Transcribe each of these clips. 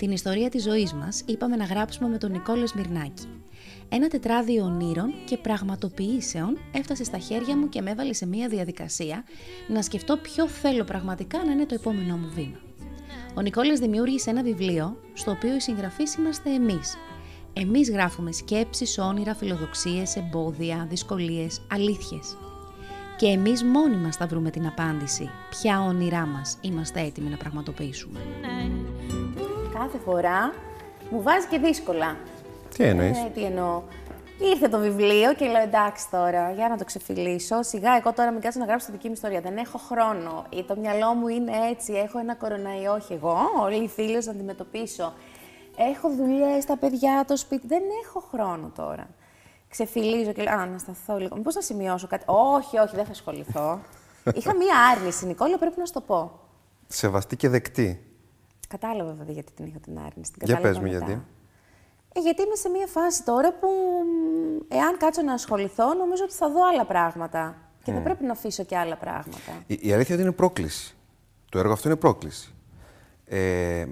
Την ιστορία της ζωής μας είπαμε να γράψουμε με τον Νικόλο Σμυρνάκη. Ένα τετράδιο ονείρων και πραγματοποιήσεων έφτασε στα χέρια μου και με έβαλε σε μια διαδικασία να σκεφτώ ποιο θέλω πραγματικά να είναι το επόμενό μου βήμα. Ο Νικόλας δημιούργησε ένα βιβλίο στο οποίο οι συγγραφείς είμαστε εμείς. Εμείς γράφουμε σκέψεις, όνειρα, φιλοδοξίες, εμπόδια, δυσκολίες, αλήθειες. Και εμείς μόνοι μας θα βρούμε την απάντηση ποια όνειρά μας είμαστε έτοιμοι να πραγματοποιήσουμε. Κάθε φορά μου βάζει και δύσκολα. Τι εννοείς; Ε, τι εννοώ. Ήρθε το βιβλίο και λέω εντάξει τώρα, για να το ξεφυλίσω. Σιγά, εγώ τώρα μην κάτσω να γράψω τη δική μου ιστορία. Δεν έχω χρόνο. Ή το μυαλό μου είναι έτσι. Έχω ένα κοροναϊό, όχι εγώ. Όλοι οι φίλοι να αντιμετωπίσω. Έχω δουλειές, τα παιδιά, το σπίτι. Δεν έχω χρόνο τώρα. Ξεφυλίζω και λέω: Α, να σταθώ λίγο. Μήπως να σημειώσω κάτι. Όχι, όχι, δεν θα ασχοληθώ. Είχα μία άρνηση, Νικόλα, πρέπει να σου το πω. Σεβαστή και δεκτή. Κατάλαβα βέβαια γιατί την είχα την άρνηση. Την Για κατάλαβα πες μου μετά. γιατί. Ε, γιατί είμαι σε μια φάση τώρα που μ, εάν κάτσω να ασχοληθώ, νομίζω ότι θα δω άλλα πράγματα. Και θα πρέπει να αφήσω και άλλα πράγματα. Η, η αλήθεια είναι ότι είναι πρόκληση. Το έργο αυτό είναι πρόκληση. Ε,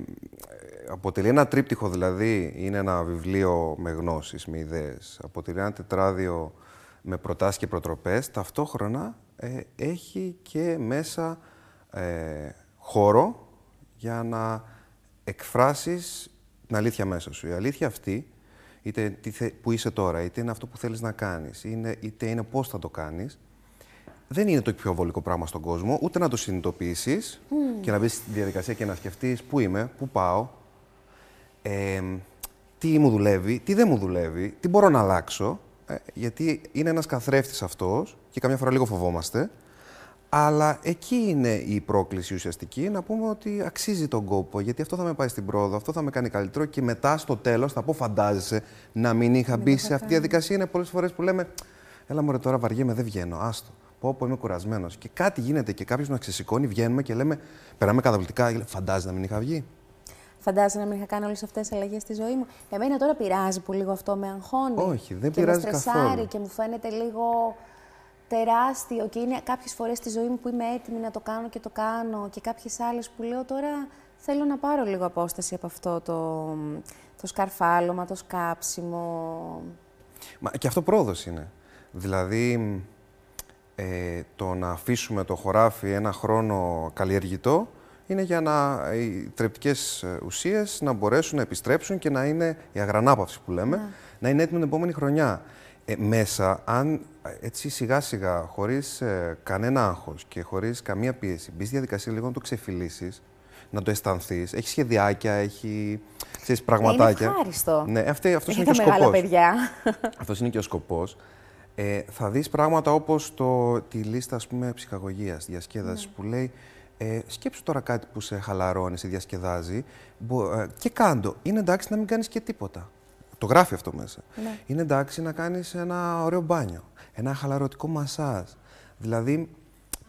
αποτελεί ένα τρίπτυχο, δηλαδή, είναι ένα βιβλίο με γνώσεις, με ιδέες. Αποτελεί ένα τετράδιο με προτάσεις και προτροπές. Ταυτόχρονα ε, έχει και μέσα ε, χώρο για να εκφράσεις την αλήθεια μέσα σου. Η αλήθεια αυτή, είτε τι θε- που είσαι τώρα, είτε είναι αυτό που θέλεις να κάνεις, είναι, είτε είναι πώς θα το κάνεις, δεν είναι το πιο βολικό πράγμα στον κόσμο, ούτε να το συνειδητοποιήσεις και να μπεις στη διαδικασία και να σκεφτείς πού είμαι, πού πάω, ε, τι μου δουλεύει, τι δεν μου δουλεύει, τι μπορώ να αλλάξω. ε, γιατί είναι ένας καθρέφτης αυτός και καμιά φορά λίγο φοβόμαστε. Αλλά εκεί είναι η πρόκληση ουσιαστική, να πούμε ότι αξίζει τον κόπο, γιατί αυτό θα με πάει στην πρόοδο, αυτό θα με κάνει καλύτερο και μετά στο τέλος θα πω φαντάζεσαι να μην είχα μπει σε αυτή τη διαδικασία. Είναι πολλές φορές που λέμε, έλα μωρέ τώρα βαριέμαι, δεν βγαίνω, άστο. Πω, πω, είμαι κουρασμένος. Και κάτι γίνεται και κάποιος μας ξεσηκώνει, βγαίνουμε και λέμε, περάμε καταπληκτικά, και λέμε, φαντάζεσαι να μην είχα βγει. Φαντάζομαι να μην είχα κάνει όλες αυτές τις αλλαγές στη ζωή μου. Εμένα τώρα πειράζει που λίγο αυτό με αγχώνει. Όχι, δεν και πειράζει με στρεσάρει καθόλου. και μου φαίνεται λίγο τεράστιο. Και είναι κάποιες φορές στη ζωή μου που είμαι έτοιμη να το κάνω και το κάνω. Και κάποιες άλλες που λέω τώρα θέλω να πάρω λίγο απόσταση από αυτό το, το σκαρφάλωμα, το σκάψιμο. Μα και αυτό πρόοδος είναι. Δηλαδή, ε, το να αφήσουμε το χωράφι ένα χρόνο καλλιεργητό είναι για να οι τρεπτικές ε, ουσίες να μπορέσουν να επιστρέψουν και να είναι η αγρανάπαυση που λέμε, να είναι έτοιμη την επόμενη χρονιά. Ε, μέσα, αν ε, έτσι σιγά σιγά, χωρίς ε, κανένα άγχος και χωρίς καμία πίεση, μπεις στη διαδικασία λίγο να το ξεφυλίσεις, να το αισθανθείς. Έχει σχεδιάκια, έχει ξέρεις, πραγματάκια. Είναι ευχάριστο. Ναι, αυτή, αυτός Για είναι τα και ο μεγάλα σκοπός. παιδιά. Αυτός είναι και ο σκοπός. Ε, θα δεις πράγματα όπως το, τη λίστα ας πούμε, ψυχαγωγίας, διασκέδασης, Ναι. που λέει ε, σκέψου τώρα κάτι που σε χαλαρώνει, σε διασκεδάζει μπο- ε, και κάντο. Είναι εντάξει να μην κάνεις και τίποτα. Το γράφει αυτό μέσα. Ναι. Είναι εντάξει να κάνεις ένα ωραίο μπάνιο, ένα χαλαρωτικό μασάζ. Δηλαδή,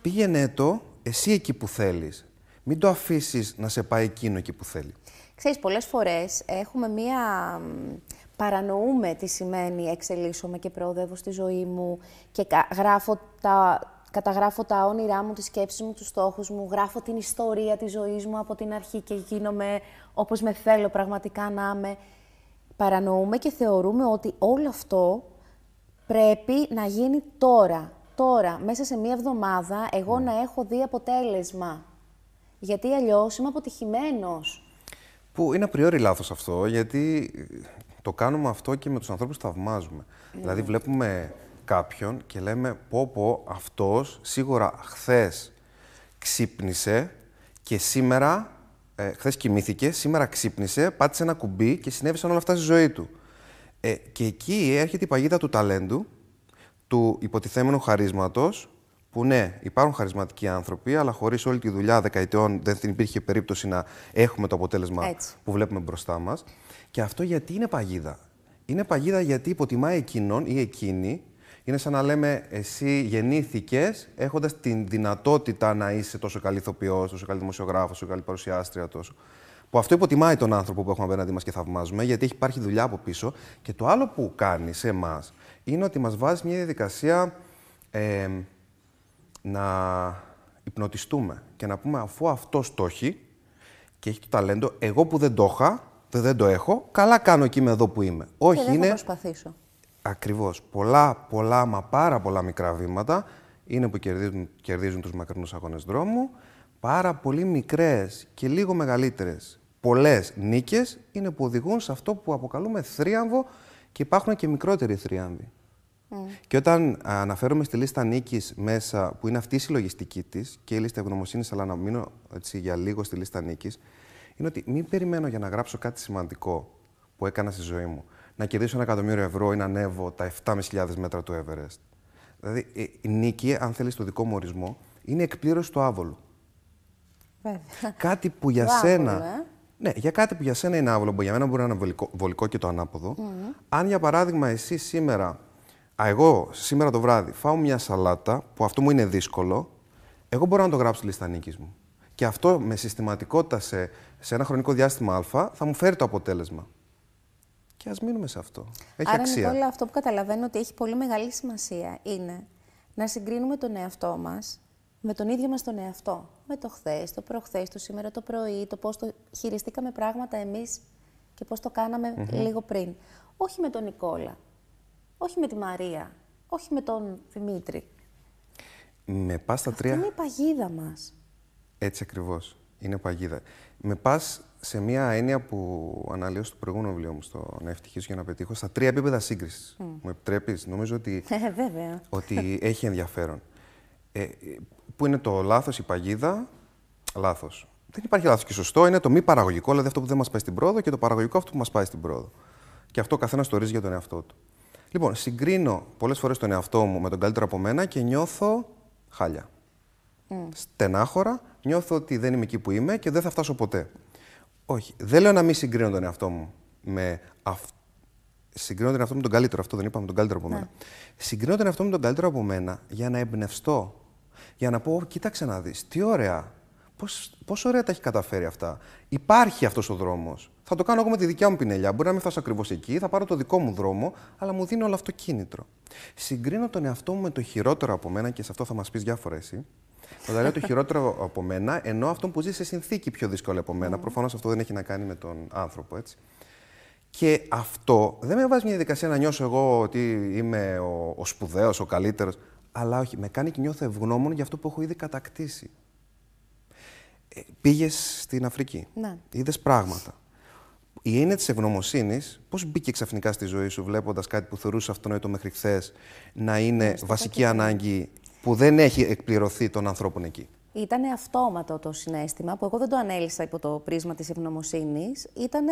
πήγαινε το εσύ εκεί που θέλεις. Μην το αφήσεις να σε πάει εκείνο εκεί που θέλει. Ξέρεις, πολλές φορές έχουμε μία... μ, Παρανοούμε τι σημαίνει εξελίσσομαι και προοδεύω στη ζωή μου και κα- γράφω τα, καταγράφω τα όνειρά μου, τις σκέψεις μου, τους στόχους μου, γράφω την ιστορία της ζωής μου από την αρχή και γίνομαι όπως με θέλω πραγματικά να είμαι. Παρανοούμε και θεωρούμε ότι όλο αυτό πρέπει να γίνει τώρα. Τώρα, μέσα σε μία εβδομάδα, εγώ να έχω δει αποτέλεσμα. Γιατί αλλιώς είμαι αποτυχημένος. Που είναι απριόρι λάθος αυτό, γιατί το κάνουμε αυτό και με τους ανθρώπους που θαυμάζουμε. Δηλαδή βλέπουμε κάποιον και λέμε πω πω αυτός σίγουρα χθες ξύπνησε και σήμερα, ε, χθες κοιμήθηκε, σήμερα ξύπνησε, πάτησε ένα κουμπί και συνέβησαν όλα αυτά στη ζωή του. Ε, και εκεί έρχεται η παγίδα του ταλέντου, του υποτιθέμενου χαρίσματος, που ναι, υπάρχουν χαρισματικοί άνθρωποι, αλλά χωρίς όλη τη δουλειά δεκαετιών δεν υπήρχε περίπτωση να έχουμε το αποτέλεσμα Έτσι. που βλέπουμε μπροστά μας. Και αυτό γιατί είναι παγίδα. Είναι παγίδα γιατί υποτιμάει εκείνον ή εκείνη. Είναι σαν να λέμε εσύ γεννήθηκες έχοντας την δυνατότητα να είσαι τόσο καλή ηθοποιός, τόσο καλή δημοσιογράφος, τόσο καλή παρουσιάστρια, τόσο. Που αυτό υποτιμάει τον άνθρωπο που έχουμε απέναντί μας και θαυμάζουμε, γιατί έχει υπάρχει δουλειά από πίσω. Και το άλλο που κάνει σε εμάς είναι ότι μας βάζει μια διαδικασία ε, να υπνοτιστούμε και να πούμε αφού αυτός το έχει και έχει το ταλέντο, εγώ που δεν το είχα, δεν το έχω. Καλά κάνω εκεί με εδώ που είμαι. Όχι, και δεν είναι. θα προσπαθήσω. Ακριβώς. Πολλά, πολλά, μα πάρα πολλά μικρά βήματα είναι που κερδίζουν, κερδίζουν τους μακρινούς αγώνες δρόμου. Πάρα πολύ μικρές και λίγο μεγαλύτερες πολλές νίκες είναι που οδηγούν σε αυτό που αποκαλούμε θρίαμβο και υπάρχουν και μικρότεροι θρίαμβοι. Και όταν αναφέρομαι στη λίστα νίκης μέσα, που είναι αυτή η συλλογιστική της και η λίστα ευγνωμοσύνης, αλλά να μείνω έτσι, για λίγο στη λίστα νίκης, είναι ότι μην περιμένω για να γράψω κάτι σημαντικό που έκανα στη ζωή μου. Να κερδίσω ένα εκατομμύριο ευρώ ή να ανέβω τα 7.500 μέτρα του Everest. Δηλαδή, ε, η νίκη, αν θέλεις το δικό μου ορισμό, είναι εκπλήρωση του άβολου. Βέβαια. Κάτι που για Το σένα. άβολο, ε. Ναι, για κάτι που για σένα είναι άβολο, που για μένα μπορεί να είναι βολικό, βολικό και το ανάποδο. Αν για παράδειγμα εσύ σήμερα, α, εγώ σήμερα το βράδυ φάω μια σαλάτα, που αυτό μου είναι δύσκολο, εγώ μπορώ να το γράψω στη λίστα νίκης μου. Και αυτό με συστηματικότητα σε, σε ένα χρονικό διάστημα Α θα μου φέρει το αποτέλεσμα. Και ας μείνουμε σε αυτό. Έχει Άρα, αξία. Νικόλα, αυτό που καταλαβαίνω ότι έχει πολύ μεγάλη σημασία είναι να συγκρίνουμε τον εαυτό μας με τον ίδιο μας τον εαυτό. Με το χθες, το προχθές, το σήμερα το πρωί, το πώς το χειριστήκαμε πράγματα εμείς και πώς το κάναμε λίγο πριν. Όχι με τον Νικόλα, όχι με τη Μαρία, όχι με τον Δημήτρη. Με πας στα Αυτή τρία. είναι η παγίδα μας. Έτσι ακριβώς. Είναι παγίδα. Με πας σε μια έννοια που αναλύω στο προηγούμενο βιβλίο μου, στο Να ευτυχήσω για να πετύχω, στα τρία επίπεδα σύγκρισης. Μου επιτρέπεις, νομίζω ότι, Ε, βέβαια. ότι έχει ενδιαφέρον. Ε, ε, πού είναι το λάθος, η παγίδα, λάθος. Δεν υπάρχει λάθος και σωστό, είναι το μη παραγωγικό, δηλαδή αυτό που δεν μας πάει στην πρόοδο και το παραγωγικό αυτό που μας πάει στην πρόοδο. Και αυτό ο καθένας το ορίζει για τον εαυτό του. Λοιπόν, συγκρίνω πολλές φορές τον εαυτό μου με τον καλύτερο από μένα και νιώθω χάλια. Στενάχωρα, νιώθω ότι δεν είμαι εκεί που είμαι και δεν θα φτάσω ποτέ. Όχι. Δεν λέω να μην συγκρίνω τον εαυτό μου με αυτό. Συγκρίνω τον εαυτό μου με τον καλύτερο, αυτό δεν είπαμε, τον καλύτερο από μένα. Συγκρίνω τον εαυτό μου με τον καλύτερο από μένα για να εμπνευστώ. Για να πω, «Ω, κοίταξε να δεις, τι ωραία. Πώς, πόσο ωραία τα έχει καταφέρει αυτά. Υπάρχει αυτός ο δρόμος. Θα το κάνω εγώ με τη δικιά μου πινελιά. Μπορεί να μην φτάσω ακριβώς εκεί, θα πάρω το δικό μου δρόμο, αλλά μου δίνει όλο αυτό κίνητρο. Συγκρίνω τον εαυτό μου με το χειρότερο από μένα και σε αυτό θα μας πεις διάφορα εσύ. Όταν λέω το χειρότερο από μένα, εννοώ αυτό που ζει σε συνθήκη πιο δύσκολη από μένα. Προφανώς αυτό δεν έχει να κάνει με τον άνθρωπο, έτσι. Και αυτό δεν με βάζει μια διαδικασία να νιώσω εγώ ότι είμαι ο, ο σπουδαίος, ο καλύτερος. Αλλά όχι, με κάνει και νιώθω ευγνώμων για αυτό που έχω ήδη κατακτήσει. Ε, Πήγες στην Αφρική. Ναι. Είδες πράγματα. Η έννοια της ευγνωμοσύνης, πώς μπήκε ξαφνικά στη ζωή σου, βλέποντας κάτι που θεωρούσες αυτονόητο μέχρι χθες να είναι βασική ανάγκη που δεν έχει εκπληρωθεί των ανθρώπων εκεί. Ήταν αυτόματο το συνέστημα που εγώ δεν το ανέλησα υπό το πρίσμα της ευγνωμοσύνης. Ήταν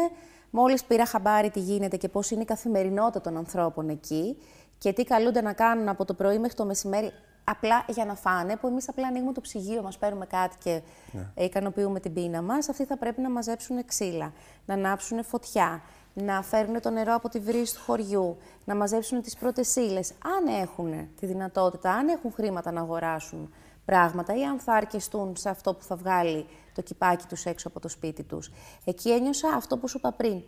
μόλις πήρα χαμπάρι τι γίνεται και πώς είναι η καθημερινότητα των ανθρώπων εκεί και τι καλούνται να κάνουν από το πρωί μέχρι το μεσημέρι απλά για να φάνε, που εμείς απλά ανοίγουμε το ψυγείο μας, παίρνουμε κάτι και ναι. ικανοποιούμε την πείνα μας. Αυτοί θα πρέπει να μαζέψουν ξύλα, να ανάψουν φωτιά, να φέρουν το νερό από τη βρύση του χωριού, να μαζέψουν τις πρώτες ύλες, αν έχουν τη δυνατότητα, αν έχουν χρήματα να αγοράσουν πράγματα ή αν θα αρκεστούν σε αυτό που θα βγάλει το κυπάκι τους έξω από το σπίτι τους. Εκεί ένιωσα αυτό που σου είπα πριν.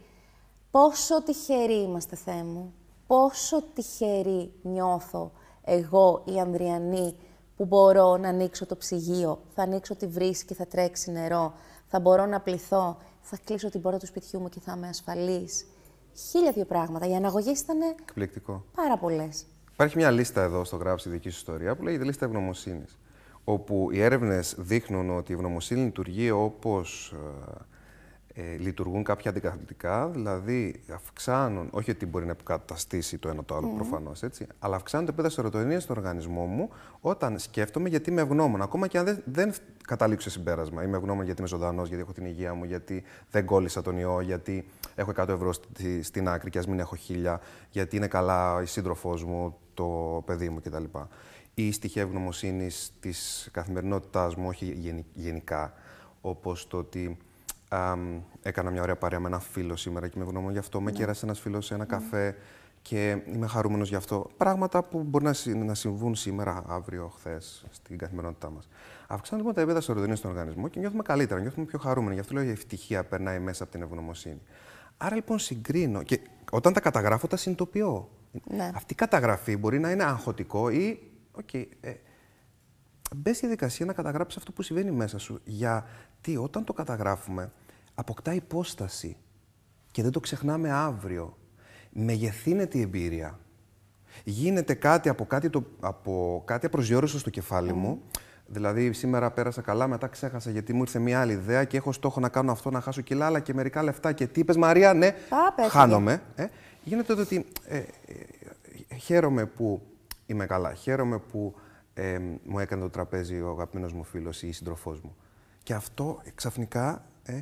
Πόσο τυχεροί είμαστε, Θεέ μου. Πόσο τυχεροί νιώθω εγώ, η Ανδριανή, που μπορώ να ανοίξω το ψυγείο, θα ανοίξω τη βρύση και θα τρέξει νερό, θα μπορώ να πληθώ, θα κλείσω την πόρτα του σπιτιού μου και θα είμαι ασφαλής. Χίλια δύο πράγματα. Οι αναγωγές ήταν Εκπληκτικό. πάρα πολλές. Υπάρχει μια λίστα εδώ στο γράψη δική σου ιστορία που λέγεται λίστα ευγνωμοσύνης. Όπου οι έρευνες δείχνουν ότι η ευγνωμοσύνη λειτουργεί όπως ε, λειτουργούν κάποια αντικαθλιπτικά, δηλαδή αυξάνουν, όχι ότι μπορεί να επικαταστήσει το ένα το άλλο mm. προφανώς, έτσι, αλλά αυξάνουν το επίπεδο σερωτονίνη στον οργανισμό μου όταν σκέφτομαι γιατί είμαι ευγνώμων. Ακόμα και αν δεν, δεν καταλήξω σε συμπέρασμα. Είμαι ευγνώμων γιατί είμαι ζωντανός, γιατί έχω την υγεία μου, γιατί δεν κόλλησα τον ιό, γιατί έχω 100 ευρώ στη, στην άκρη και ας μην έχω χίλια, γιατί είναι καλά η σύντροφός μου, το παιδί μου κτλ. Ή στοιχεία ευγνωμοσύνης της καθημερινότητάς μου, όχι γενικά, όπως το ότι Α, έκανα μια ωραία παρέα με ένα φίλο σήμερα και είμαι ευγνώμων γι' αυτό. Με κέρασε ένας φίλος σε ένα καφέ και είμαι χαρούμενος γι' αυτό. Πράγματα που μπορεί να, συ- να συμβούν σήμερα, αύριο, χθες στην καθημερινότητά μας. Αυξάνουν λοιπόν τα επίπεδα σερωτονίνη στον οργανισμό και νιώθουμε καλύτερα, νιώθουμε πιο χαρούμενοι. Γι' αυτό λέω η ευτυχία περνάει μέσα από την ευγνωμοσύνη. Άρα λοιπόν συγκρίνω και όταν τα καταγράφω τα συνειδητοποιώ. Ναι. Αυτή η καταγραφή μπορεί να είναι αγχωτικό ή. Okay, ε, Μπες στη διαδικασία να καταγράψεις αυτό που συμβαίνει μέσα σου. Γιατί όταν το καταγράφουμε, αποκτά υπόσταση. και δεν το ξεχνάμε αύριο. Μεγεθύνεται η εμπειρία. Γίνεται κάτι από κάτι, το, από κάτι απροσδιόριστο στο κεφάλι μου. Δηλαδή, σήμερα πέρασα καλά, μετά ξέχασα γιατί μου ήρθε μια άλλη ιδέα και έχω στόχο να κάνω αυτό, να χάσω κιλά, αλλά και μερικά λεφτά. Και τι είπες, Μαρία, ναι, χάνομαι. Ε. Γίνεται το ότι ε, ε, χαίρομαι που είμαι καλά. Χαίρομαι που ε, μου έκανε το τραπέζι ο αγαπημένος μου φίλος ή η σύντροφός μου. Και αυτό ξαφνικά ε,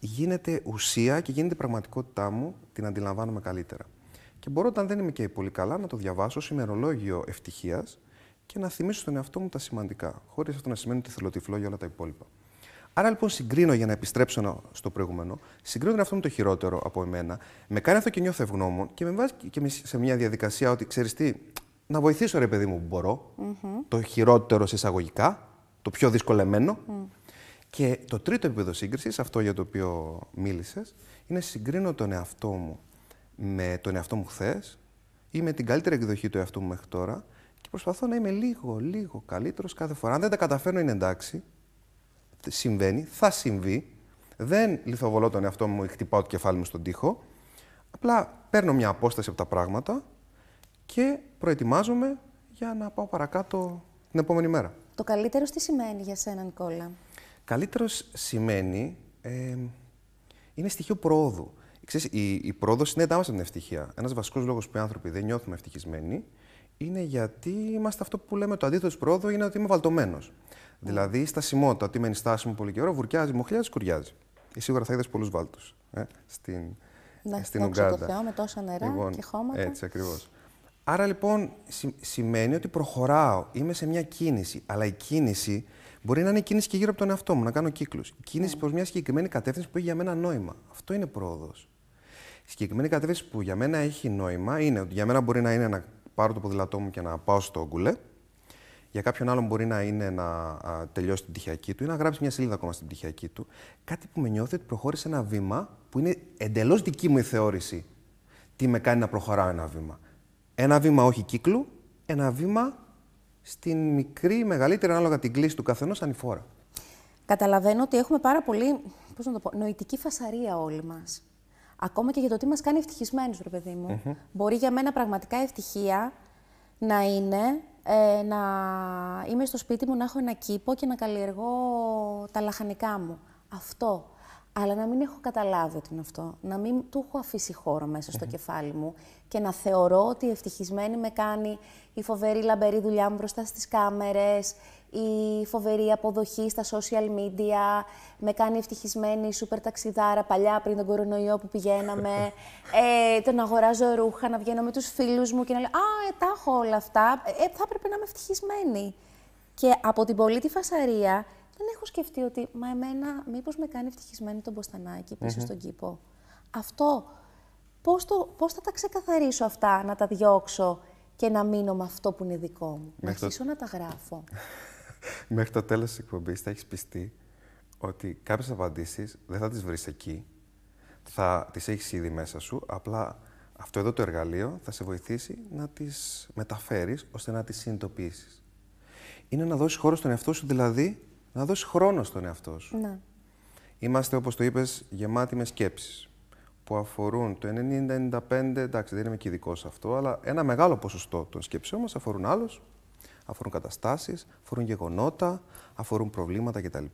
γίνεται ουσία και γίνεται πραγματικότητά μου, την αντιλαμβάνομαι καλύτερα. Και μπορώ όταν δεν είμαι και πολύ καλά να το διαβάσω σε ημερολόγιο ευτυχίας και να θυμίσω στον εαυτό μου τα σημαντικά, χωρίς αυτό να σημαίνει ότι θέλω τυφλό για όλα τα υπόλοιπα. Άρα λοιπόν συγκρίνω για να επιστρέψω στο προηγούμενο, συγκρίνω τον εαυτό μου το χειρότερο από εμένα, με κάνει αυτό και νιώθω ευγνώμων και με βάζει και σε μια διαδικασία ότι ξέρεις τι, να βοηθήσω ρε παιδί μου που μπορώ, το χειρότερο σε εισαγωγικά, το πιο δυσκολεμένο. Και το τρίτο επίπεδο σύγκρισης, αυτό για το οποίο μίλησες, είναι συγκρίνω τον εαυτό μου με τον εαυτό μου χθες ή με την καλύτερη εκδοχή του εαυτού μου μέχρι τώρα και προσπαθώ να είμαι λίγο, λίγο καλύτερος κάθε φορά. Αν δεν τα καταφέρνω, είναι εντάξει. Συμβαίνει, θα συμβεί. Δεν λιθοβολώ τον εαυτό μου ή χτυπάω το κεφάλι μου στον τοίχο. Απλά παίρνω μια απόσταση από τα πράγματα και προετοιμάζομαι για να πάω παρακάτω την επόμενη μέρα. Το καλύτερο τι σημαίνει για σένα, Νικόλα; Καλύτερος σημαίνει, ε, είναι στοιχείο προόδου. Ξέρεις, η, η πρόοδος συνέτα άμεσα την ευτυχία. Ένας βασικός λόγος που οι άνθρωποι δεν νιώθουμε ευτυχισμένοι είναι γιατί είμαστε αυτό που λέμε το αντίθετο της πρόοδου είναι ότι είμαι βαλτωμένος. Mm. Δηλαδή, η στασιμότητα, ότι είμαι στάσιμο πολύ καιρό, βουρκιάζει, μοχλιάζει, κουριάζει. Ή σίγουρα θα είδες πολλούς βάλτους ε, στην, ναι, στην Ουγγάντα. το Θεό με τόσα νερά λοιπόν, και χώματα. Έτσι ακριβώς. Άρα λοιπόν σημαίνει ότι προχωράω, είμαι σε μια κίνηση, αλλά η κίνηση μπορεί να είναι η κίνηση και γύρω από τον εαυτό μου, να κάνω κύκλους. Η κίνηση mm. προς μια συγκεκριμένη κατεύθυνση που έχει για μένα νόημα. Αυτό είναι πρόοδος. Η συγκεκριμένη κατεύθυνση που για μένα έχει νόημα είναι ότι για μένα μπορεί να είναι να πάρω το ποδηλατό μου και να πάω στο γκουλέ. Για κάποιον άλλον μπορεί να είναι να α, τελειώσει την πτυχιακή του ή να γράψει μια σελίδα ακόμα στην πτυχιακή του. Κάτι που με νιώθει ότι προχώρησε ένα βήμα που είναι εντελώς δική μου η θεώρηση. Τι με κάνει να προχωράω ένα βήμα. Ένα βήμα όχι κύκλου, ένα βήμα στην μικρή, μεγαλύτερη, ανάλογα την κλίση του καθενός ανηφόρα. Καταλαβαίνω ότι έχουμε πάρα πολύ πώς να το πω, νοητική φασαρία όλοι μας. Ακόμα και για το τι μας κάνει ευτυχισμένους, ρε παιδί μου. Μπορεί για μένα πραγματικά ευτυχία να είναι ε, να είμαι στο σπίτι μου, να έχω ένα κήπο και να καλλιεργώ τα λαχανικά μου. Αυτό αλλά να μην έχω καταλάβει ότι είναι αυτό. Να μην του έχω αφήσει χώρο μέσα στο κεφάλι μου και να θεωρώ ότι ευτυχισμένη με κάνει η φοβερή λαμπερή δουλειά μου μπροστά στις κάμερες, η φοβερή αποδοχή στα social media, με κάνει ευτυχισμένη η σούπερ ταξιδάρα παλιά πριν τον κορονοϊό που πηγαίναμε, ε, το να αγοράζω ρούχα, να βγαίνω με τους φίλους μου και να λέω «Α, ε, τα έχω όλα αυτά, ε, θα έπρεπε να είμαι ευτυχισμένη». Και από την πολύ τη φασαρία δεν έχω σκεφτεί ότι μα εμένα μήπως με κάνει ευτυχισμένη τον Μποστανάκη πίσω στον κήπο. Αυτό, πώς, το, πώς θα τα ξεκαθαρίσω αυτά, να τα διώξω και να μείνω με αυτό που είναι δικό μου; να αρχίσω να τα γράφω. Μέχρι το τέλος της εκπομπής θα έχεις πιστεί ότι κάποιες απαντήσεις δεν θα τις βρεις εκεί, θα τις έχεις ήδη μέσα σου, απλά αυτό εδώ το εργαλείο θα σε βοηθήσει να τις μεταφέρεις ώστε να τις συνειδητοποιήσεις. Είναι να δώσεις χώρο στον εαυτό σου δηλαδή να δώσει χρόνο στον εαυτό σου. Ναι. Είμαστε, όπως το είπες, γεμάτοι με σκέψεις που αφορούν το 90-95, εντάξει δεν είμαι και ειδικός σε αυτό, αλλά ένα μεγάλο ποσοστό των σκέψεων μας αφορούν άλλους, αφορούν καταστάσεις, αφορούν γεγονότα, αφορούν προβλήματα κτλ.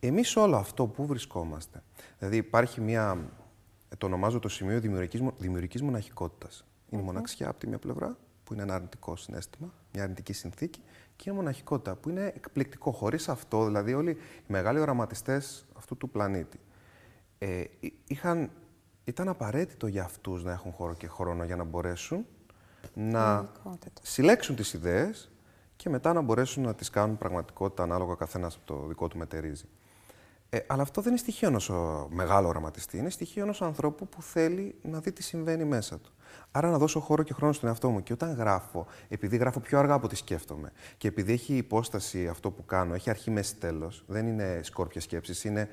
Εμείς όλο αυτό που βρισκόμαστε, δηλαδή υπάρχει μια, το ονομάζω το σημείο δημιουργικής, δημιουργικής μοναχικότητας. Είναι μοναξιά από τη μια πλευρά, που είναι ένα αρνητικό συνέστημα, μια αρνητική συνθήκη, και η μοναχικότητα, που είναι εκπληκτικό. Χωρίς αυτό, δηλαδή, όλοι οι μεγάλοι οραματιστές αυτού του πλανήτη ε, είχαν, ήταν απαραίτητο για αυτούς να έχουν χώρο και χρόνο για να μπορέσουν να συλλέξουν τις ιδέες και μετά να μπορέσουν να τις κάνουν πραγματικότητα ανάλογα καθένας από το δικό του μετερίζει. Ε, αλλά αυτό δεν είναι στοιχείο ενός μεγάλου οραματιστή. Είναι στοιχείο ενός ανθρώπου που θέλει να δει τι συμβαίνει μέσα του. Άρα να δώσω χώρο και χρόνο στον εαυτό μου. Και όταν γράφω, επειδή γράφω πιο αργά από ό,τι σκέφτομαι και επειδή έχει υπόσταση αυτό που κάνω, έχει αρχή, μέση, τέλος, δεν είναι σκόρπια σκέψης, είναι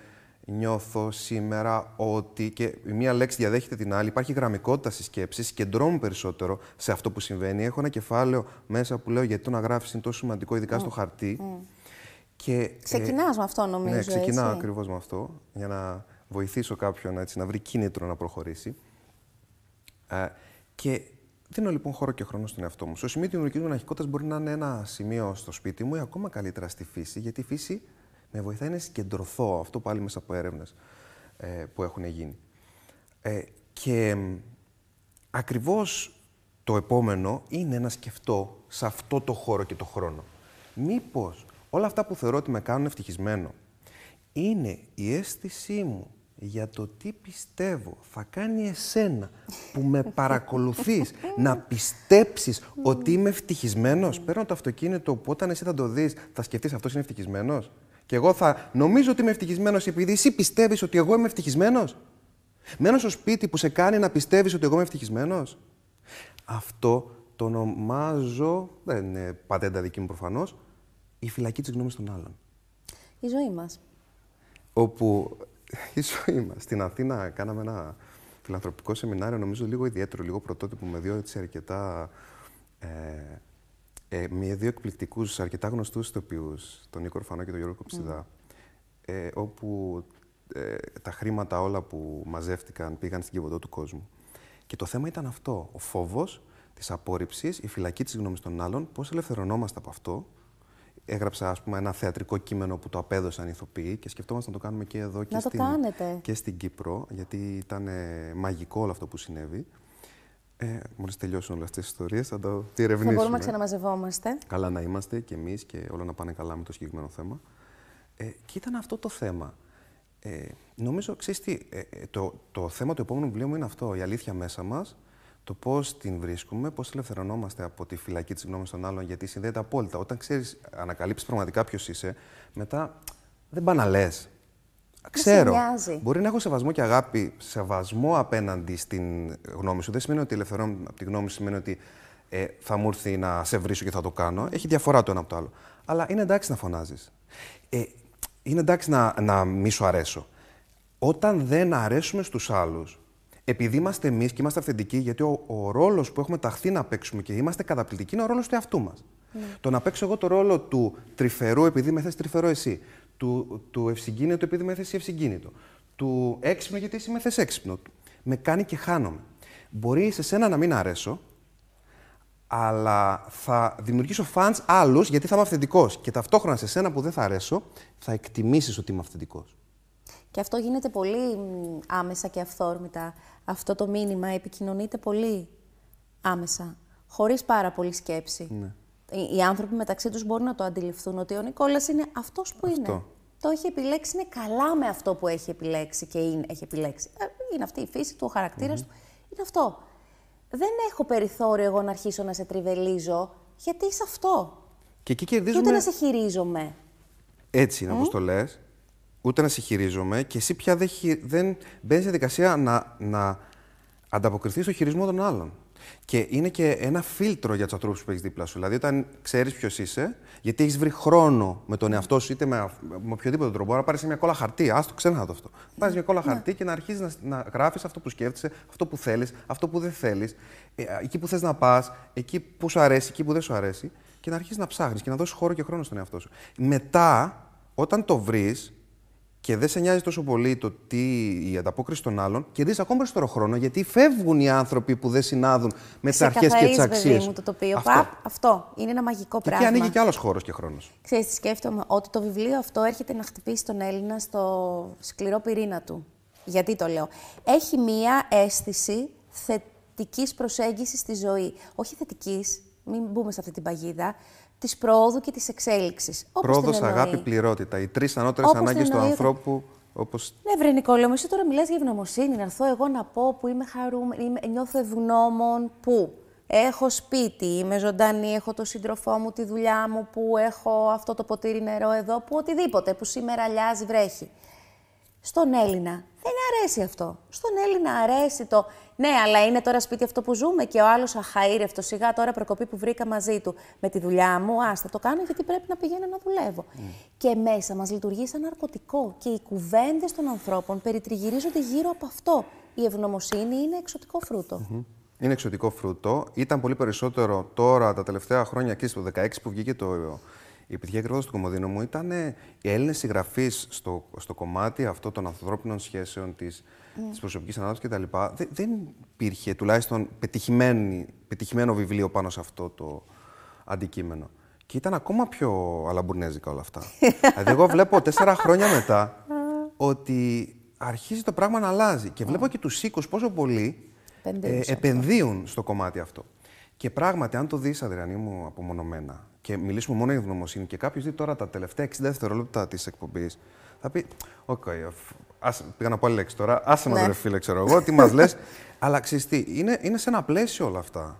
νιώθω σήμερα ότι. και η μία λέξη διαδέχεται την άλλη. Υπάρχει γραμμικότητα στις σκέψεις, συγκεντρώνω περισσότερο σε αυτό που συμβαίνει. Έχω ένα κεφάλαιο μέσα που λέω γιατί το να γράφεις είναι τόσο σημαντικό, ειδικά στο χαρτί. Και, ξεκινάς ε, με αυτό, νομίζω. Ναι, ξεκινάω ακριβώς με αυτό. Για να βοηθήσω κάποιον έτσι, να βρει κίνητρο να προχωρήσει. Ε, και δίνω λοιπόν χώρο και χρόνο στον εαυτό μου. Στο σημείο της δημιουργικής μοναχικότητας μπορεί να είναι ένα σημείο στο σπίτι μου ή ακόμα καλύτερα στη φύση, γιατί η φύση με βοηθάει να συγκεντρωθώ. Αυτό πάλι μέσα από έρευνες ε, που έχουν γίνει. Ε, και ακριβώς το επόμενο είναι να σκεφτώ σε αυτό το χώρο και το χρόνο. Μήπως όλα αυτά που θεωρώ ότι με κάνουν ευτυχισμένο είναι η αίσθησή μου για το τι πιστεύω θα κάνει εσένα που με παρακολουθείς να πιστέψεις ότι είμαι ευτυχισμένος. Παίρνω το αυτοκίνητο που όταν εσύ θα το δεις θα σκεφτείς αυτός είναι ευτυχισμένος. Και εγώ θα νομίζω ότι είμαι ευτυχισμένος επειδή εσύ πιστεύεις ότι εγώ είμαι ευτυχισμένος. Μένω στο σπίτι που σε κάνει να πιστεύεις ότι εγώ είμαι ευτυχισμένος. Αυτό το ονομάζω, δεν είναι πατέντα δική μου προφανώς, η φυλακή της γνώμης των άλλων. Η ζωή μας. Όπου η ζωή μας. Στην Αθήνα κάναμε ένα φιλανθρωπικό σεμινάριο, νομίζω λίγο ιδιαίτερο, λίγο πρωτότυπο, με δύο έτσι αρκετά... Ε, ε, με δύο εκπληκτικούς, αρκετά γνωστούς ηθοποιού, τον Νίκο Ορφανό και τον Γιώργο Κοψιδά, ε, όπου ε, τα χρήματα όλα που μαζεύτηκαν πήγαν στην κυβωτό του κόσμου. Και το θέμα ήταν αυτό. Ο φόβος της απόρριψης, η φυλακή της γνώμης των άλλων, πώς ελευθερωνόμαστε από αυτό. Έγραψα ας πούμε, ένα θεατρικό κείμενο που το απέδωσαν οι ηθοποιοί και σκεφτόμαστε να το κάνουμε και εδώ και, στην, και στην Κύπρο, γιατί ήταν μαγικό όλο αυτό που συνέβη. Ε, Μόλις τελειώσουν όλες αυτές τις ιστορίες, θα το διερευνήσουμε. Θα μπορούμε να ξαναμαζευόμαστε. Καλά να είμαστε κι εμείς και όλα να πάνε καλά με το συγκεκριμένο θέμα. Ε, και ήταν αυτό το θέμα. Ε, νομίζω, ξέρεις τι, ε, ε, το, το θέμα του επόμενου βιβλίου μου είναι αυτό, η αλήθεια μέσα μας, το πώς την βρίσκουμε, πώς ελευθερωνόμαστε από τη φυλακή της γνώμης των άλλων, γιατί συνδέεται απόλυτα. Όταν ξέρεις, ανακαλύψεις πραγματικά ποιος είσαι, μετά δεν πάνε να λες. Ξέρω. Μπορεί να έχω σεβασμό και αγάπη, σεβασμό απέναντι στην γνώμη σου. Δεν σημαίνει ότι ελευθερώνομαι από τη γνώμη σου, σημαίνει ότι ε, θα μου έρθει να σε βρίσω και θα το κάνω. Έχει διαφορά το ένα από το άλλο. Αλλά είναι εντάξει να φωνάζεις. Ε, είναι εντάξει να, να μη σου αρέσω. Όταν δεν αρέσουμε στους άλλους, επειδή είμαστε εμείς και είμαστε αυθεντικοί, γιατί ο, ο ρόλος που έχουμε ταχθεί να παίξουμε και είμαστε καταπληκτικοί είναι ο ρόλος του εαυτού μας. Ναι. Το να παίξω εγώ το ρόλο του τρυφερού επειδή με θες τρυφερό εσύ, του, του ευσυγκίνητο επειδή με θες ευσυγκίνητο, του έξυπνο γιατί εσύ με θες έξυπνο, με κάνει και χάνομαι. Μπορεί σε σένα να μην αρέσω, αλλά θα δημιουργήσω fans άλλους γιατί θα είμαι αυθεντικός. Και ταυτόχρονα σε σένα που δεν θα αρέσω, θα εκτιμήσεις ότι είμαι αυθεντικός. Και αυτό γίνεται πολύ άμεσα και αυθόρμητα. Αυτό το μήνυμα επικοινωνείται πολύ άμεσα, χωρίς πάρα πολύ σκέψη. Ναι. Οι, άνθρωποι μεταξύ τους μπορούν να το αντιληφθούν ότι ο Νικόλας είναι αυτός που είναι. Το έχει επιλέξει, είναι καλά με αυτό που έχει επιλέξει και είναι, έχει επιλέξει. Ε, είναι αυτή η φύση του, ο χαρακτήρας του. Είναι αυτό. Δεν έχω περιθώριο εγώ να αρχίσω να σε τριβελίζω, γιατί είσαι αυτό. Και εκεί κερδίζουμε... Και ούτε να σε χειρίζομαι. Έτσι είναι, mm? όπως το λες ούτε να σε χειρίζομαι και εσύ πια δεν, δεν μπαίνεις σε δικασία να, να ανταποκριθείς στο χειρισμό των άλλων. Και είναι και ένα φίλτρο για τους ανθρώπους που έχεις δίπλα σου. Δηλαδή, όταν ξέρεις ποιος είσαι, γιατί έχεις βρει χρόνο με τον εαυτό σου, είτε με, με οποιοδήποτε τρόπο, να πάρεις μια κόλλα χαρτί. Α το ξένα το αυτό. Πάρεις μια κόλλα ναι. χαρτί και να αρχίσει να, να γράφεις αυτό που σκέφτεσαι, αυτό που θέλεις, αυτό που δεν θέλεις, ε, εκεί που θες να πας, εκεί που σου αρέσει, εκεί που δεν σου αρέσει, και να αρχίσεις να ψάχνεις και να δώσεις χώρο και χρόνο στον εαυτό σου. Μετά, όταν το βρεις, και δεν σε νοιάζει τόσο πολύ το τι η ανταπόκριση των άλλων, κερδίζεις ακόμα περισσότερο χρόνο γιατί φεύγουν οι άνθρωποι που δεν συνάδουν με τις αρχές και τις αξίες. μου το τοπίο. Αυτό. Παπ, αυτό είναι ένα μαγικό πράγμα. Και ανοίγει και άλλος χώρος και χρόνος. Ξέρετε, σκέφτομαι; Ότι το βιβλίο αυτό έρχεται να χτυπήσει τον Έλληνα στο σκληρό πυρήνα του. Γιατί το λέω; Έχει μία αίσθηση θετικής προσέγγισης στη ζωή. Όχι θετικής, μην μπούμε σε αυτή την παγίδα της πρόοδου και της εξέλιξης. Πρόοδος, αγάπη, πληρότητα. Οι τρεις ανώτερες ανάγκες του ανθρώπου. Όπως... Ναι, βρε Νικόλαιο, εσύ τώρα μιλάς για ευγνωμοσύνη. Να έρθω εγώ να πω που είμαι χαρούμενη, νιώθω ευγνώμων, που έχω σπίτι, είμαι ζωντανή, έχω το σύντροφό μου, τη δουλειά μου, που έχω αυτό το ποτήρι νερό εδώ, που οτιδήποτε, που σήμερα αλλιάζει, βρέχει. Στον Έλληνα δεν αρέσει αυτό. Στον Έλληνα αρέσει το ναι, αλλά είναι τώρα σπίτι αυτό που ζούμε και ο άλλος αχαήρευτο. Σιγά τώρα προκοπή που βρήκα μαζί του με τη δουλειά μου. Α, θα το κάνω γιατί πρέπει να πηγαίνω να δουλεύω. Mm. Και μέσα μας λειτουργεί σαν ναρκωτικό. Και οι κουβέντες των ανθρώπων περιτριγυρίζονται γύρω από αυτό. Η ευγνωμοσύνη είναι εξωτικό φρούτο. Mm -hmm. Είναι εξωτικό φρούτο. Ήταν πολύ περισσότερο τώρα τα τελευταία χρόνια και στο 2016 που βγήκε το, Η επιτυχία ακριβώς του Κομοδίνου μου ήταν οι Έλληνες συγγραφείς στο, στο κομμάτι αυτό των ανθρώπινων σχέσεων, της mm. προσωπικής ανάπτυξη κτλ. Δεν, δεν υπήρχε τουλάχιστον πετυχημένο βιβλίο πάνω σε αυτό το αντικείμενο. Και ήταν ακόμα πιο αλαμπουρνέζικα όλα αυτά. δηλαδή, εγώ βλέπω τέσσερα χρόνια μετά ότι αρχίζει το πράγμα να αλλάζει. Και βλέπω και τους οίκους πόσο πολύ ε, επενδύουν στο κομμάτι αυτό. Και πράγματι, αν το δεις, Αδριανή μου, απομονωμένα και μιλήσουμε μόνο για ευγνωμοσύνη και κάποιος δει τώρα τα τελευταία 60 δευτερόλεπτα της εκπομπής, θα πει: OK, okay, ας, πήγα να πω άλλη λέξη τώρα. Άσε με ναι. φίλε, ξέρω εγώ, τι μας λες. Αλλά ξέρεις τι, είναι, είναι σε ένα πλαίσιο όλα αυτά.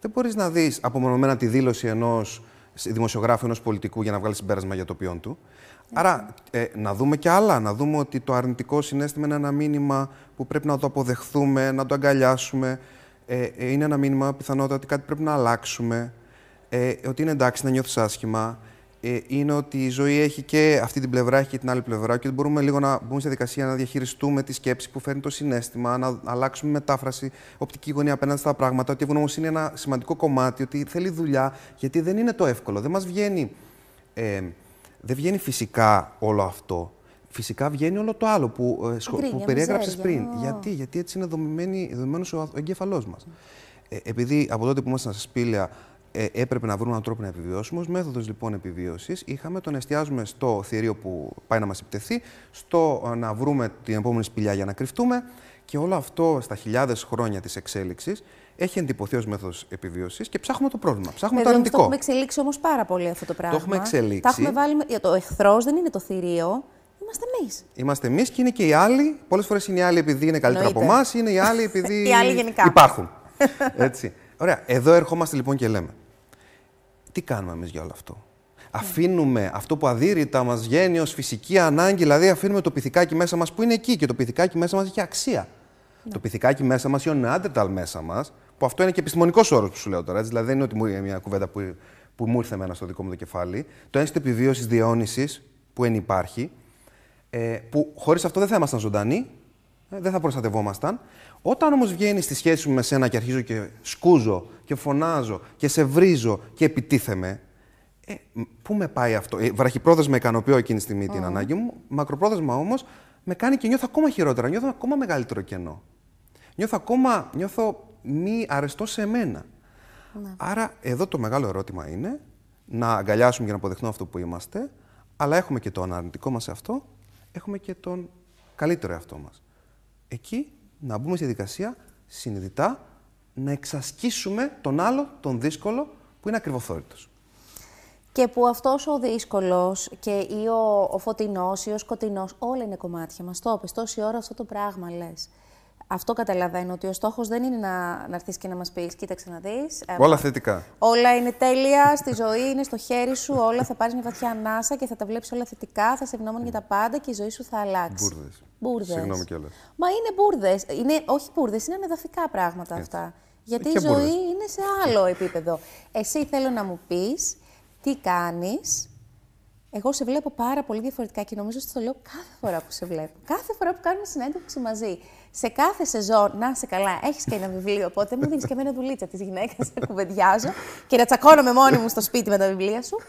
Δεν μπορείς να δεις απομονωμένα τη δήλωση ενός δημοσιογράφου, ενός πολιτικού για να βγάλει συμπέρασμα για το ποιόν του. Άρα, ε, να δούμε και άλλα. Να δούμε ότι το αρνητικό συνέστημα είναι ένα μήνυμα που πρέπει να το αποδεχθούμε, να το αγκαλιάσουμε. Ε, ε είναι ένα μήνυμα πιθανότητα ότι κάτι πρέπει να αλλάξουμε. Ε, ότι είναι εντάξει να νιώθεις άσχημα. Ε, είναι ότι η ζωή έχει και αυτή την πλευρά, έχει και την άλλη πλευρά και ότι μπορούμε λίγο να μπούμε στη διαδικασία να διαχειριστούμε τη σκέψη που φέρνει το συνέστημα, να αλλάξουμε μετάφραση, οπτική γωνία απέναντι στα πράγματα. Ότι η ευγνωμοσύνη είναι ένα σημαντικό κομμάτι, ότι θέλει δουλειά, γιατί δεν είναι το εύκολο. Δεν μας βγαίνει. Ε, δεν βγαίνει φυσικά όλο αυτό. Φυσικά βγαίνει όλο το άλλο που, ε, που περιέγραψες πριν. Γιατί, γιατί έτσι είναι δομημένος ο εγκέφαλός μας. Ε, επειδή από τότε που ήμασταν σε σπήλαια ε, έπρεπε να βρούμε έναν τρόπο να επιβιώσουμε. Ω μέθοδος λοιπόν επιβίωσης, είχαμε τον εστιάζουμε στο θηρίο που πάει να μας επιτεθεί, στο να βρούμε την επόμενη σπηλιά για να κρυφτούμε. Και όλο αυτό στα χιλιάδες χρόνια της εξέλιξης έχει εντυπωθεί ως μέθοδος επιβίωσης και ψάχνουμε το πρόβλημα. Ψάχνουμε το αρνητικό. Το έχουμε εξελίξει όμως πάρα πολύ αυτό το πράγμα. Το έχουμε εξελίξει. Τα έχουμε βάλει... Το εχθρός δεν είναι το θηρίο. Είμαστε εμείς. Είμαστε εμείς και είναι και οι άλλοι. Πολλές φορές είναι οι άλλοι επειδή είναι καλύτερα από εμάς, είναι οι άλλοι επειδή οι άλλοι γενικά. υπάρχουν. Έτσι. Ωραία. Εδώ ερχόμαστε λοιπόν και λέμε. Τι κάνουμε εμείς για όλο αυτό; Αφήνουμε αυτό που αδύρυτα μας βγαίνει ως φυσική ανάγκη, δηλαδή αφήνουμε το πυθικάκι μέσα μας που είναι εκεί και το πυθικάκι μέσα μας έχει αξία. Ναι. Το πυθικάκι μέσα μας ή ο νεάντερταλ μέσα μας, που αυτό είναι και επιστημονικός όρος που σου λέω τώρα. Έτσι, δηλαδή δεν είναι ότι μου είναι μια κουβέντα που, που μου ήρθε εμένα στο δικό μου το κεφάλι. Το ένστικτο επιβίωσης διαιώνισης που εν υπάρχει, ε, που χωρίς αυτό δεν θα ήμασταν ζωντανοί, ε, δεν θα προστατευόμασταν. Όταν όμως βγαίνει στη σχέση μου με σένα και αρχίζω και σκούζω και φωνάζω και σε βρίζω και επιτίθεμαι, ε, πού με πάει αυτό; Ε, βραχυπρόθεσμα ικανοποιώ εκείνη τη στιγμή την ανάγκη μου, μακροπρόθεσμα όμως με κάνει και νιώθω ακόμα χειρότερα. Νιώθω ακόμα μεγαλύτερο κενό. Νιώθω ακόμα, νιώθω μη αρεστό σε μένα. Ναι. Άρα εδώ το μεγάλο ερώτημα είναι να αγκαλιάσουμε και να αποδεχτούμε αυτό που είμαστε, αλλά έχουμε και το αναρνητικό μας αυτό, έχουμε και τον καλύτερο εαυτό μας. Εκεί να μπούμε στη διαδικασία συνειδητά να εξασκήσουμε τον άλλο, τον δύσκολο, που είναι ακριβοθόρητος. Και που αυτός ο δύσκολος και ή ο, ο φωτεινός ή ο σκοτεινός, όλα είναι κομμάτια μας. Το είπες, τόση ώρα αυτό το πράγμα λες. Αυτό καταλαβαίνω, ότι ο στόχος δεν είναι να, να έρθεις και να μας πεις: Κοίταξε να δεις. Ε, όλα θετικά. Όλα είναι τέλεια, στη ζωή είναι στο χέρι σου, όλα θα πάρεις μια βαθιά ανάσα και θα τα βλέπεις όλα θετικά, θα σε ευγνώμων για τα πάντα και η ζωή σου θα αλλάξει. Μπούρδε. Μπούρδες. Συγγνώμη κιόλας. Μα είναι μπούρδε. Είναι, όχι μπούρδε, είναι ανεδαφικά πράγματα αυτά. Γιατί η ζωή είναι σε άλλο επίπεδο. Εσύ θέλω να μου πεις τι κάνεις. Εγώ σε βλέπω πάρα πολύ διαφορετικά και νομίζω ότι το λέω κάθε φορά που σε βλέπω. Κάθε φορά που κάνουμε συνέντευξη μαζί σε κάθε σεζόν, να σε καλά, έχεις και ένα βιβλίο. Οπότε μου δίνεις και εμένα δουλίτσα της γυναίκας, να κουβεντιάζω και να τσακώνομαι μόνη μου στο σπίτι με τα βιβλία σου.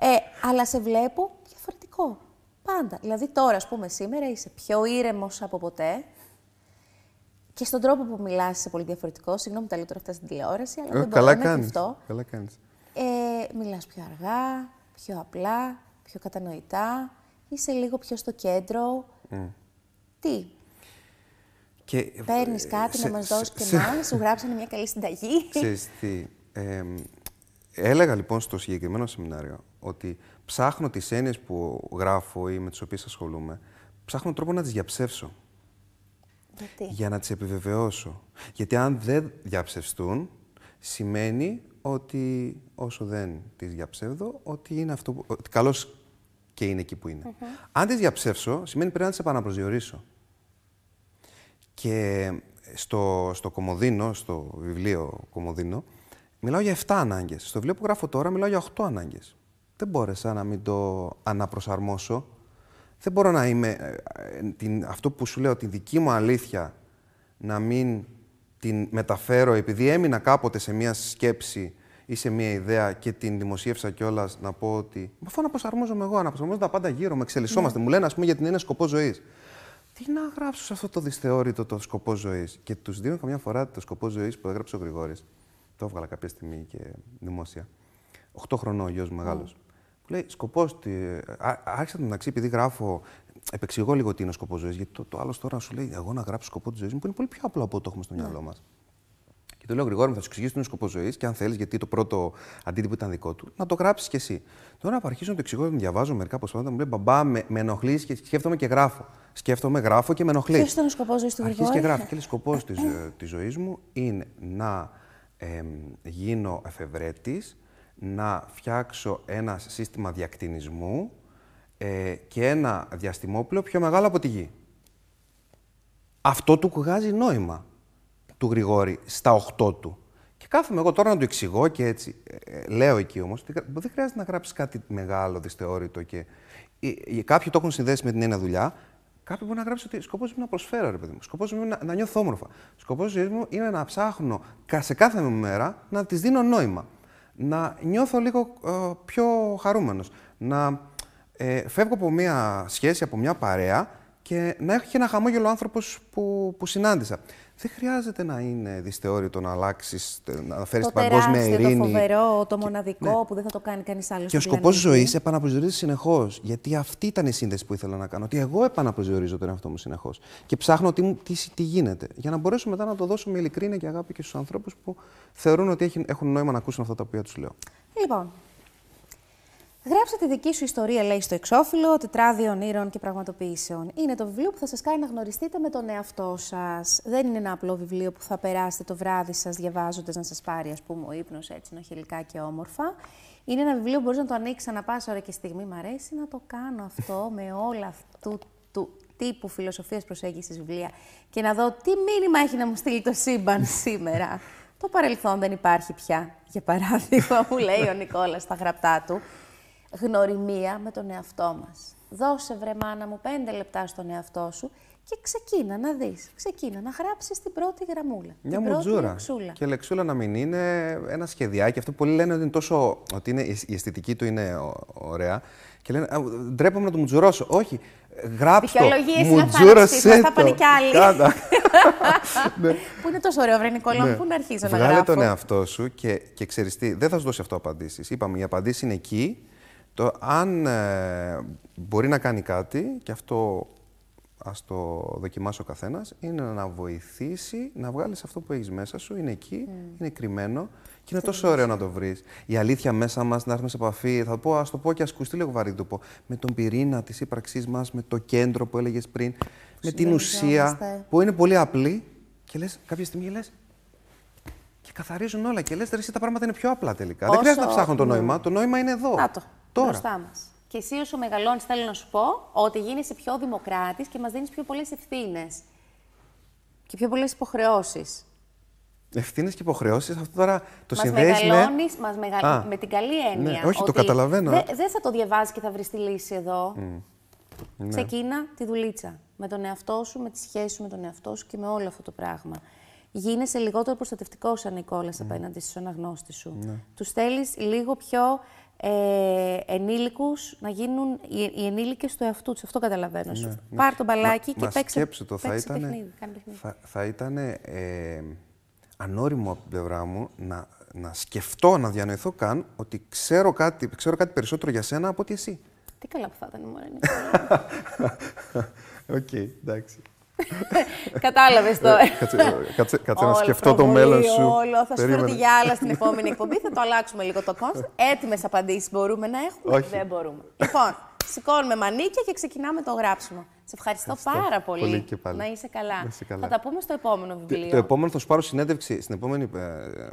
Ε, αλλά σε βλέπω διαφορετικό. Πάντα. Δηλαδή τώρα, ας πούμε, σήμερα είσαι πιο ήρεμος από ποτέ. Και στον τρόπο που μιλάς είσαι πολύ διαφορετικός. Συγγνώμη, τα λέω τώρα αυτά στην τηλεόραση, αλλά ε, δεν καλά μπορώ να Καλά κάνεις. Ε, μιλάς πιο αργά, πιο απλά, πιο κατανοητά. Είσαι λίγο πιο στο κέντρο. Τι, και, Παίρνεις κάτι σε, να μας δώσεις και εμάς, σου γράψανε μια καλή συνταγή. Ξέρεις τι, ε, έλεγα λοιπόν στο συγκεκριμένο σεμινάριο ότι ψάχνω τις έννοιες που γράφω ή με τις οποίες ασχολούμαι, ψάχνω τρόπο να τις διαψεύσω. Γιατί; Για να τις επιβεβαιώσω. Γιατί αν δεν διαψευστούν, σημαίνει ότι όσο δεν τις διαψεύδω, ότι είναι αυτό που, ότι καλώς και είναι εκεί που είναι. Αν τις διαψεύσω, σημαίνει πρέπει να τις επαναπροσδιορίσω. Και στο, στο Κομοδίνο, στο βιβλίο Κομοδίνο, μιλάω για 7 ανάγκες. Στο βιβλίο που γράφω τώρα μιλάω για 8 ανάγκες. Δεν μπόρεσα να μην το αναπροσαρμόσω. Δεν μπορώ να είμαι... Ε, την, αυτό που σου λέω, τη δική μου αλήθεια, να μην την μεταφέρω επειδή έμεινα κάποτε σε μια σκέψη ή σε μία ιδέα και την δημοσίευσα κιόλας να πω ότι. Μα αφού αναπροσαρμόζομαι εγώ, αναπροσαρμόζομαι τα πάντα γύρω, με εξελισσόμαστε. Ναι. Μου λένε, ας πούμε, για την είναι σκοπός ζωής. Τι να γράψω σε αυτό το δυσθεώρητο το σκοπός ζωής; Και τους δίνω καμιά φορά το σκοπός ζωής που έγραψε ο Γρηγόρης. Το έβγαλα κάποια στιγμή και δημόσια. 8 χρονών ο γιος μου μεγάλος. Mm. Που λέει, σκοπός. Άρχισα να επειδή γράφω. Επεξηγώ λίγο τι είναι ο σκοπός ζωής. Γιατί το, το άλλο τώρα σου λέει, εγώ να γράψω σκοπό της ζωής μου, που είναι πολύ πιο απλό από ό,τι το έχουμε στο ναι. μυαλό μας. Του λέω Γρηγόρη, θα σου εξηγήσω τον σκοπός ζωής και αν θέλεις, γιατί το πρώτο αντίτυπο ήταν δικό του, να το γράψεις κι εσύ. Τώρα που αρχίζω να το εξηγώ, να διαβάζω μερικά αποσπάσματα, μου λέει Μπαμπά, με, με ενοχλείς και σκέφτομαι και γράφω. Σκέφτομαι, γράφω και με ενοχλείς. Ποιος ήταν ο σκοπός ζωής του Γρηγόρη; Αρχίζει και γράφει. Και λέει: Σκοπός της ζωής μου είναι να ε, γίνω εφευρέτης, να φτιάξω ένα σύστημα διακτηνισμού ε, και ένα διαστημόπλαιο πιο μεγάλο από τη γη. Αυτό του βγάζει νόημα του Γρηγόρη στα 8 του. Και κάθομαι εγώ τώρα να του εξηγώ και έτσι. Ε, λέω εκεί όμως ότι δεν χρειάζεται να γράψεις κάτι μεγάλο, δυσθεώρητο και. Κάποιοι το έχουν συνδέσει με την ένα δουλειά. Κάποιοι μπορεί να γράψει ότι σκοπός μου είναι να προσφέρω, ρε παιδί μου. Σκοπός μου είναι να, να νιώθω όμορφα. Σκοπός μου είναι να ψάχνω σε κάθε μέρα να της δίνω νόημα. Να νιώθω λίγο ε, πιο χαρούμενος. Να ε, φεύγω από μια σχέση, από μια παρέα και να έχει ένα χαμόγελο άνθρωπος που, που συνάντησα δεν χρειάζεται να είναι δυσθεώρητο να αλλάξεις, να φέρεις την παγκόσμια ειρήνη. Το φοβερό, το μοναδικό ναι. που δεν θα το κάνει κανείς άλλος. Και ο σκοπός ζωής επαναπροσδιορίζει συνεχώς. Γιατί αυτή ήταν η σύνδεση που ήθελα να κάνω. Ότι εγώ επαναπροσδιορίζω τον εαυτό μου συνεχώς. Και ψάχνω τι, τι, τι, γίνεται. Για να μπορέσω μετά να το δώσω με ειλικρίνεια και αγάπη και στους ανθρώπους που θεωρούν ότι έχουν νόημα να ακούσουν αυτά τα οποία τους λέω. Λοιπόν, Γράψτε τη δική σου ιστορία, λέει στο εξώφυλλο, τετράδιο όνειρων και πραγματοποιήσεων. Είναι το βιβλίο που θα σας κάνει να γνωριστείτε με τον εαυτό σας. Δεν είναι ένα απλό βιβλίο που θα περάσετε το βράδυ σας διαβάζοντας να σας πάρει, ας πούμε, ο ύπνος έτσι νοχελικά και όμορφα. Είναι ένα βιβλίο που μπορείς να το ανοίξεις ανά πάσα ώρα και στιγμή. Μ' αρέσει να το κάνω αυτό με όλα αυτού του τύπου φιλοσοφίας προσέγγισης βιβλία και να δω τι μήνυμα έχει να μου στείλει το σύμπαν σήμερα. Το παρελθόν δεν υπάρχει πια, για παράδειγμα, μου λέει ο Νικόλας στα γραπτά του γνωριμία με τον εαυτό μας. Δώσε βρε μάνα μου πέντε λεπτά στον εαυτό σου και ξεκίνα να δεις. Ξεκίνα να γράψεις την πρώτη γραμμούλα. Μια την μουτζούρα. Πρώτη λεξούλα. Και λεξούλα να μην είναι ένα σχεδιάκι. Αυτό πολλοί λένε ότι, είναι τόσο, ότι είναι, η αισθητική του είναι ωραία. Και λένε, ντρέπομαι να το μουτζουρώσω. Όχι, γράψτε το. Μουτζούρασέ το. Θα πάνε κι άλλοι. ναι. Που είναι τόσο ωραίο, βρε Νικόλα, ναι. πού να αρχίσω να γράψω. Βγάλε τον εαυτό σου και, και ξέρεις τι, δεν θα σου δώσει αυτό απαντήσεις. Είπαμε, η απαντήση είναι εκεί το, αν ε, μπορεί να κάνει κάτι, και αυτό ας το δοκιμάσει ο καθένας, είναι να βοηθήσει να βγάλεις αυτό που έχεις μέσα σου, είναι εκεί, mm. είναι κρυμμένο και είναι τόσο ωραίο να το βρεις. Η αλήθεια μέσα μας, να έρθουμε σε επαφή, θα πω, ας το πω και ασκουστεί λίγο βαρύ το πω, με τον πυρήνα της ύπαρξής μας, με το κέντρο που έλεγες πριν, με την ουσία, που είναι πολύ απλή και λες, κάποια στιγμή λες, και καθαρίζουν όλα και λες, εσύ τα πράγματα είναι πιο απλά τελικά. Όσο... Δεν χρειάζεται να ψάχνω το νόημα, το νόημα είναι εδώ. Να το. Τώρα. μπροστά μας. Και εσύ όσο μεγαλώνεις, θέλω να σου πω ότι γίνεσαι πιο δημοκράτης και μας δίνεις πιο πολλές ευθύνες. Και πιο πολλές υποχρεώσεις. Ευθύνες και υποχρεώσεις, αυτό τώρα το συνδέεις με. Μας μεγα... με την καλή ναι, έννοια. Ναι, όχι, το καταλαβαίνω. Δεν δε θα το διαβάζεις και θα βρεις τη λύση εδώ. Mm. Ναι. Ξεκίνα τη δουλίτσα. Με τον εαυτό σου, με τη σχέση σου με τον εαυτό σου και με όλο αυτό το πράγμα. Γίνεσαι λιγότερο προστατευτικός σαν Νικόλας mm. απέναντι στους αναγνώστες σου. Ναι. Τους θέλει λίγο πιο ε, ενήλικους να γίνουν οι, οι ενήλικες του εαυτού τους. Αυτό καταλαβαίνω. Ναι, ναι. Πάρ το μπαλάκι και παίξε, το, θα ήταν, παιχνίδι, Θα, θα ήταν ε, ανώριμο από την πλευρά μου να, να σκεφτώ, να διανοηθώ καν ότι ξέρω κάτι, ξέρω κάτι περισσότερο για σένα από ότι εσύ. Τι καλά που θα ήταν, Μωρέ. Οκ, εντάξει. Κατάλαβες τώρα. Ε, κάτσε, κάτσε, να σκεφτώ το μέλλον σου. Όλο. Θα σου φέρω τη γυάλα στην επόμενη εκπομπή. Θα το αλλάξουμε λίγο το concept. Έτοιμες απαντήσεις μπορούμε να έχουμε; Όχι. Δεν μπορούμε. Λοιπόν, σηκώνουμε μανίκια και ξεκινάμε το γράψιμο. Σε ευχαριστώ, πάρα πολύ. πολύ και πάλι. Να είσαι καλά. Θα τα πούμε στο επόμενο βιβλίο. Το, επόμενο θα σου πάρω συνέντευξη στην επόμενη ε,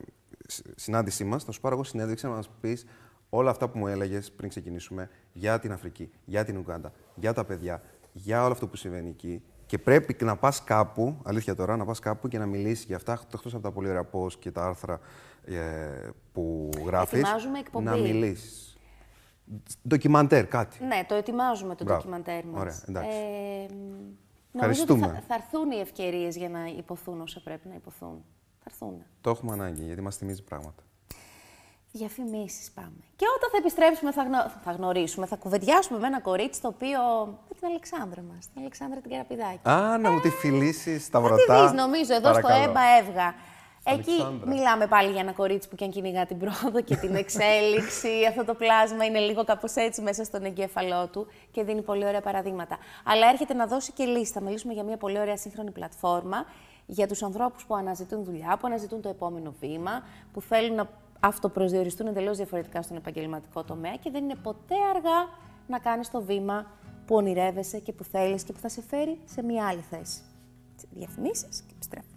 συνάντησή μας. Θα σου πάρω εγώ συνέντευξη να μας πεις όλα αυτά που μου έλεγες πριν ξεκινήσουμε για την Αφρική, για την Ουγγάντα, για τα παιδιά, για όλο αυτό που συμβαίνει εκεί, και πρέπει να πας κάπου, αλήθεια τώρα, να πας κάπου και να μιλήσεις για αυτά, εκτός από τα πολύ ωραία post και τα άρθρα ε, που γράφεις. Να μιλήσεις. Ντοκιμαντέρ, κάτι. Ναι, το ετοιμάζουμε το Μπράβο. ντοκιμαντέρ μας. Ωραία, εντάξει. Ε, νομίζω ότι θα, θα έρθουν οι ευκαιρίες για να υποθούν όσα πρέπει να υποθούν. Θα έρθουν. Το έχουμε ανάγκη, γιατί μας θυμίζει πράγματα. Διαφημίσεις πάμε. Και όταν θα επιστρέψουμε, θα, γνω... θα γνωρίσουμε, θα κουβεντιάσουμε με ένα κορίτσι το οποίο. με την Αλεξάνδρα μας, την Αλεξάνδρα την Καραπηδάκη. Α, να μου τη φιλήσεις στα Θα βρωτά. τη δεις, νομίζω, εδώ Παρακαλώ. στο ΕΜΠΑ Εύγα. Εκεί Αλεξάνδρα. μιλάμε πάλι για ένα κορίτσι που και αν κυνηγά την πρόοδο και την εξέλιξη. Αυτό το πλάσμα είναι λίγο κάπως έτσι μέσα στον εγκέφαλό του και δίνει πολύ ωραία παραδείγματα. Αλλά έρχεται να δώσει και λύση. Θα μιλήσουμε για μια πολύ ωραία σύγχρονη πλατφόρμα για τους ανθρώπους που αναζητούν δουλειά, που αναζητούν το επόμενο βήμα, που θέλουν να αυτοπροσδιοριστούν εντελώς διαφορετικά στον επαγγελματικό τομέα και δεν είναι ποτέ αργά να κάνεις το βήμα που ονειρεύεσαι και που θέλεις και που θα σε φέρει σε μια άλλη θέση. Διαφημίσεις και επιστρέφω.